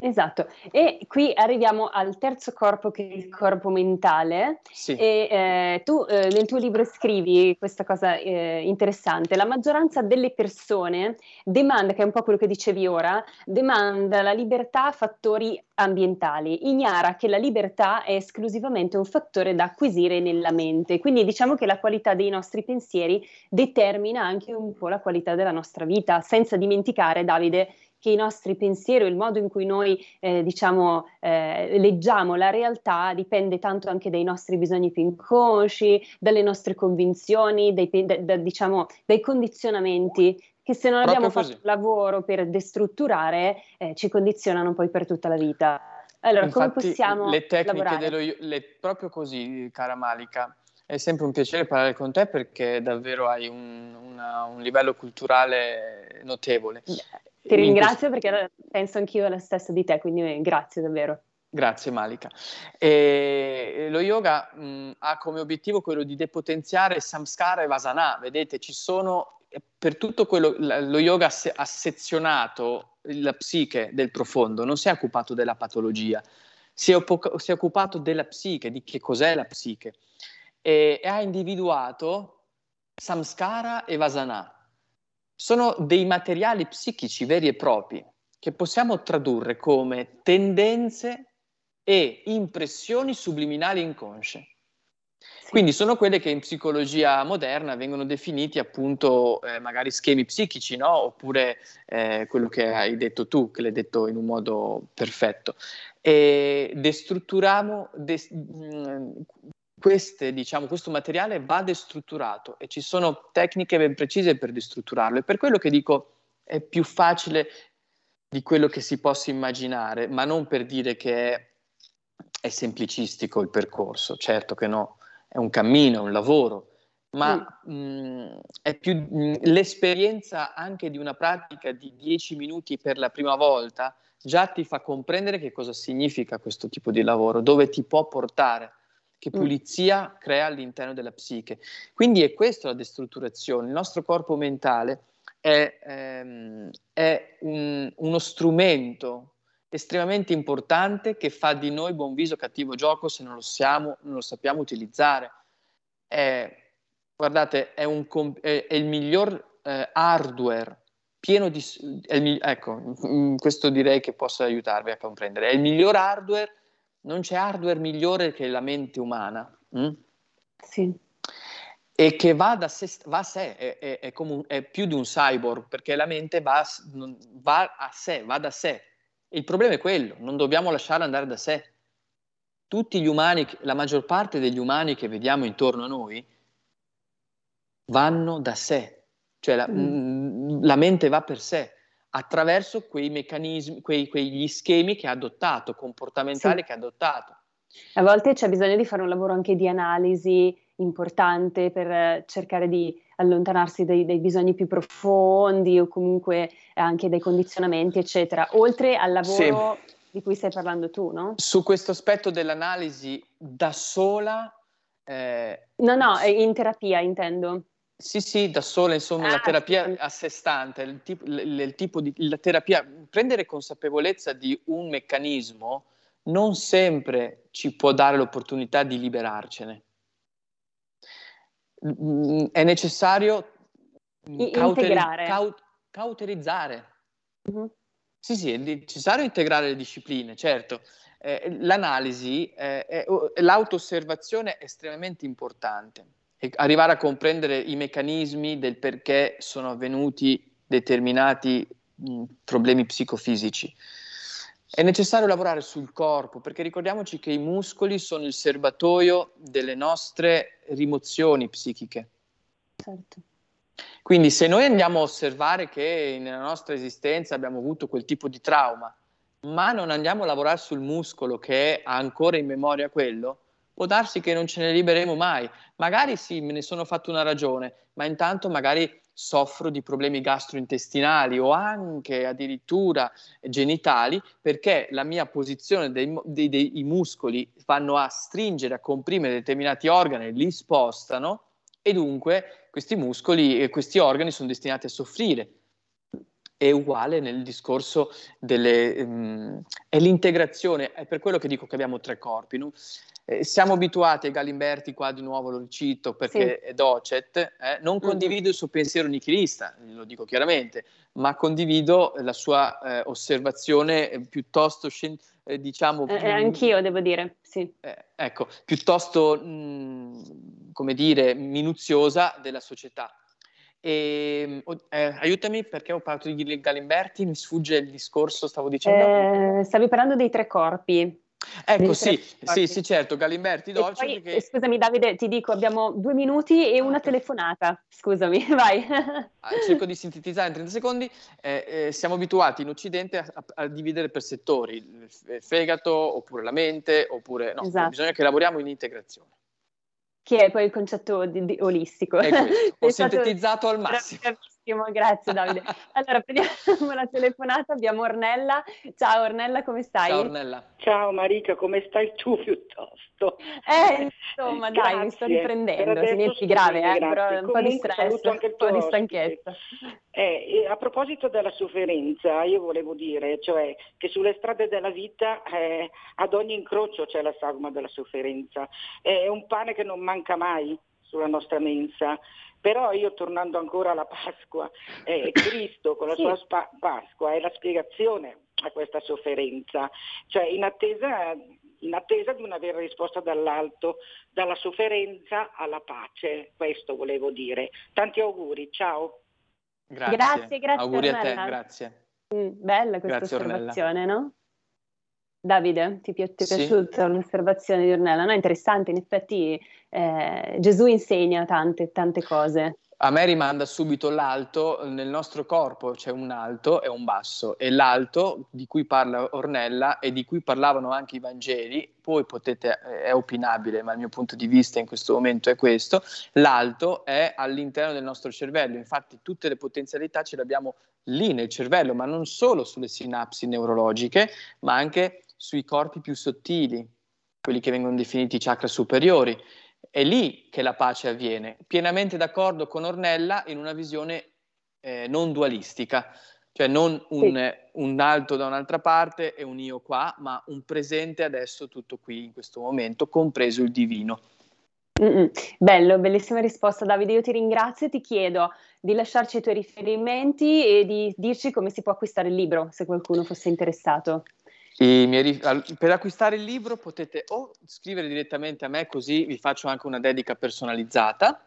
Esatto, e qui arriviamo al terzo corpo che è il corpo mentale. Sì. E eh, tu eh, nel tuo libro scrivi questa cosa eh, interessante, la maggioranza delle persone demanda, che è un po' quello che dicevi ora, demanda la libertà a fattori ambientali, ignara che la libertà è esclusivamente un fattore da acquisire nella mente, quindi diciamo che la qualità dei nostri pensieri determina anche un po' la qualità della nostra vita, senza dimenticare, Davide, che i nostri pensieri il modo in cui noi eh, diciamo eh, leggiamo la realtà dipende tanto anche dai nostri bisogni più inconsci, dalle nostre convinzioni, dai, da- da- diciamo, dai condizionamenti che se non Proprio abbiamo fatto così. un lavoro per destrutturare eh, ci condizionano poi per tutta la vita. Allora, Infatti, come possiamo le tecniche dello le- proprio così, cara Malika. È sempre un piacere parlare con te perché davvero hai un, una- un livello culturale notevole. Ti ringrazio perché penso anch'io alla stessa di te, quindi eh, grazie davvero. Grazie Malika. E lo yoga mh, ha come obiettivo quello di depotenziare samskara e vasana. Vedete, ci sono eh, per tutto quello lo yoga ha sezionato la psiche del profondo, non si è occupato della patologia, si è, oppo- si è occupato della psiche, di che cos'è la psiche e, e ha individuato samskara e vasana. Sono dei materiali psichici veri e propri che possiamo tradurre come tendenze e impressioni subliminali inconsce. Quindi sono quelle che in psicologia moderna vengono definiti appunto eh, magari schemi psichici, no? oppure eh, quello che hai detto tu, che l'hai detto in un modo perfetto. E destrutturiamo, des- mh, queste, diciamo, questo materiale va destrutturato e ci sono tecniche ben precise per destrutturarlo. E per quello che dico è più facile di quello che si possa immaginare, ma non per dire che è, è semplicistico il percorso, certo che no, è un cammino, è un lavoro, ma mh, è più mh, l'esperienza anche di una pratica di 10 minuti per la prima volta già ti fa comprendere che cosa significa questo tipo di lavoro, dove ti può portare, che pulizia crea all'interno della psiche. Quindi è questa la destrutturazione, il nostro corpo mentale è, ehm, è un- uno strumento estremamente importante che fa di noi buon viso cattivo gioco se non lo, siamo, non lo sappiamo utilizzare. È, guardate, è, un è- è il miglior eh, hardware pieno di... è il ecco, mm, questo direi che possa aiutarvi a comprendere. È il miglior hardware, non c'è hardware migliore che la mente umana. mm? Sì. e che va, da sé, va a sé, è, è- è come un- è più di un cyborg, perché la mente va, va a sé, va da sé. Il problema è quello, non dobbiamo lasciarla andare da sé. Tutti gli umani, la maggior parte degli umani che vediamo intorno a noi, vanno da sé, cioè la, mm, la mente va per sé, attraverso quei meccanismi, quei, quegli schemi che ha adottato, comportamentali Sì. che ha adottato. A volte c'è bisogno di fare un lavoro anche di analisi importante per cercare di allontanarsi dai, dai bisogni più profondi o comunque anche dai condizionamenti, eccetera, oltre al lavoro di cui stai parlando tu, no? Su questo aspetto dell'analisi da sola, eh, No, no, in terapia intendo. Sì, sì, da sola, insomma, la Ah, terapia sì. a sé stante, il tipo, il- il tipo di la terapia, prendere consapevolezza di un meccanismo non sempre ci può dare l'opportunità di liberarcene. Mm, È necessario mm, cauteri- integrare. cau- cauterizzare. Mhm. Sì, sì, è necessario integrare le discipline, certo. Eh, l'analisi, eh, è- l'autosservazione è estremamente importante. E arrivare a comprendere i meccanismi del perché sono avvenuti determinati mh, problemi psicofisici. È necessario lavorare sul corpo perché ricordiamoci che i muscoli sono il serbatoio delle nostre rimozioni psichiche. Certo. Quindi se noi andiamo a osservare che nella nostra esistenza abbiamo avuto quel tipo di trauma, ma non andiamo a lavorare sul muscolo che ha ancora in memoria quello, può darsi che non ce ne libereremo mai. Magari sì, me ne sono fatto una ragione, ma intanto magari soffro di problemi gastrointestinali o anche addirittura genitali perché la mia posizione dei, dei, dei muscoli vanno a stringere, a comprimere determinati organi, li spostano e dunque questi muscoli e questi organi sono destinati a soffrire. È uguale nel discorso delle... Um, è l'integrazione, è per quello che dico che abbiamo tre corpi. No? Eh, siamo abituati ai Galimberti, qua di nuovo lo cito perché sì. è docet, eh? non mm-hmm. condivido il suo pensiero nichilista, lo dico chiaramente, ma condivido la sua eh, osservazione piuttosto scientifica eh, diciamo... Eh, più, anch'io devo dire, sì. Eh, ecco, piuttosto, mh, come dire, minuziosa della società. E, eh, aiutami perché ho parlato di Galimberti, mi sfugge il discorso, stavo dicendo... Eh, stavi parlando dei tre corpi. Ecco, sì, sì, sì, certo, Galimberti Dolce. Poi, che... Scusami Davide, ti dico, abbiamo due minuti e una telefonata, scusami, vai. Ah, cerco di sintetizzare in 30 secondi. Eh, eh, siamo abituati in Occidente a, a, dividere per settori, il fegato, oppure la mente, oppure... No, esatto. bisogna che lavoriamo in integrazione che è poi il concetto di, di olistico. Ho sintetizzato al massimo. Bravissimo, grazie Davide. Allora, prendiamo la telefonata, abbiamo Ornella. Ciao Ornella, come stai? Ciao Ornella. Ciao Marica, come stai tu piuttosto? Eh, insomma, grazie. dai, mi sto riprendendo, niente grave, eh, però un po' di stress, un po' di stanchezza. Eh, a proposito della sofferenza, io volevo dire, cioè, che sulle strade della vita eh, ad ogni incrocio c'è la sagoma della sofferenza. È un pane che non manca mai sulla nostra mensa. Però io tornando ancora alla Pasqua, eh, Cristo con la sua spa- Pasqua è la spiegazione a questa sofferenza, cioè in attesa, in attesa di una vera risposta dall'alto, dalla sofferenza alla pace, questo volevo dire. Tanti auguri, ciao. Grazie, grazie, grazie Auguri a te, grazie. Mm, bella questa grazie, osservazione, Ornella. no? Davide, ti, pi- ti è sì. piaciuta l'osservazione di Ornella? No, interessante, in effetti eh, Gesù insegna tante, tante cose. A me rimanda subito l'alto, nel nostro corpo c'è un alto e un basso e l'alto di cui parla Ornella e di cui parlavano anche i Vangeli, poi potete, eh, è opinabile, ma il mio punto di vista in questo momento è questo, l'alto è all'interno del nostro cervello, infatti tutte le potenzialità ce le abbiamo lì nel cervello, ma non solo sulle sinapsi neurologiche, ma anche sui corpi più sottili, quelli che vengono definiti chakra superiori. È lì che la pace avviene. Pienamente d'accordo con Ornella in una visione eh, non dualistica, cioè non un, sì. un, alto da un'altra parte e un io qua, ma un presente adesso tutto qui in questo momento, compreso il divino. Mm-mm. Bello, bellissima risposta Davide, io ti ringrazio e ti chiedo di lasciarci i tuoi riferimenti e di dirci come si può acquistare il libro, se qualcuno fosse interessato. Miei, per acquistare il libro potete o scrivere direttamente a me così vi faccio anche una dedica personalizzata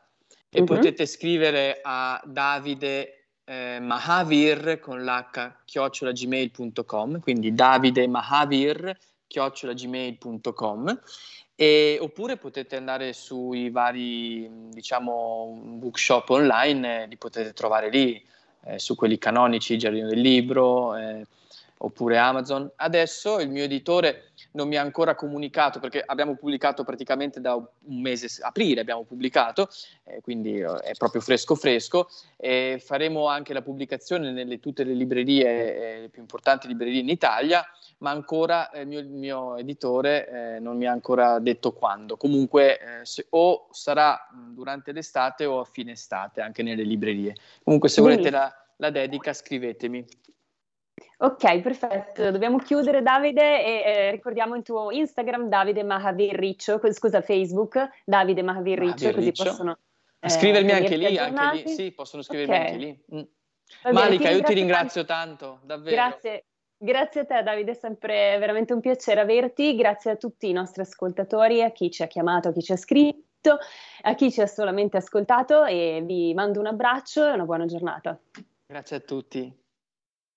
e uh-huh. potete scrivere a Davide eh, Mahavir con l'h chiocciolagmail.com quindi Davide Mahavir chiocciolagmail.com e, oppure potete andare sui vari diciamo bookshop online eh, li potete trovare lì eh, su quelli canonici Giardino del Libro eh, oppure Amazon. Adesso il mio editore non mi ha ancora comunicato perché abbiamo pubblicato praticamente da un mese, aprile abbiamo pubblicato, eh, quindi eh, è proprio fresco fresco e faremo anche la pubblicazione nelle tutte le librerie, eh, le più importanti librerie in Italia, ma ancora eh, il, mio, il, mio, editore eh, non mi ha ancora detto quando. Comunque eh, se, o sarà durante l'estate o a fine estate anche nelle librerie. Comunque se volete la, la dedica scrivetemi. Ok, perfetto. Dobbiamo chiudere Davide e eh, ricordiamo il tuo Instagram Davide Mahavir Riccio, scusa Facebook Davide Mahavir Riccio, così possono eh, scrivermi anche lì, anche lì, sì, possono scrivermi okay. anche lì. Mm. Bene, Malika, io ti ringrazio tanto, davvero. Grazie. Grazie a te Davide, è sempre veramente un piacere averti, grazie a tutti i nostri ascoltatori, a chi ci ha chiamato, a chi ci ha scritto, a chi ci ha solamente ascoltato e vi mando un abbraccio e una buona giornata. Grazie a tutti.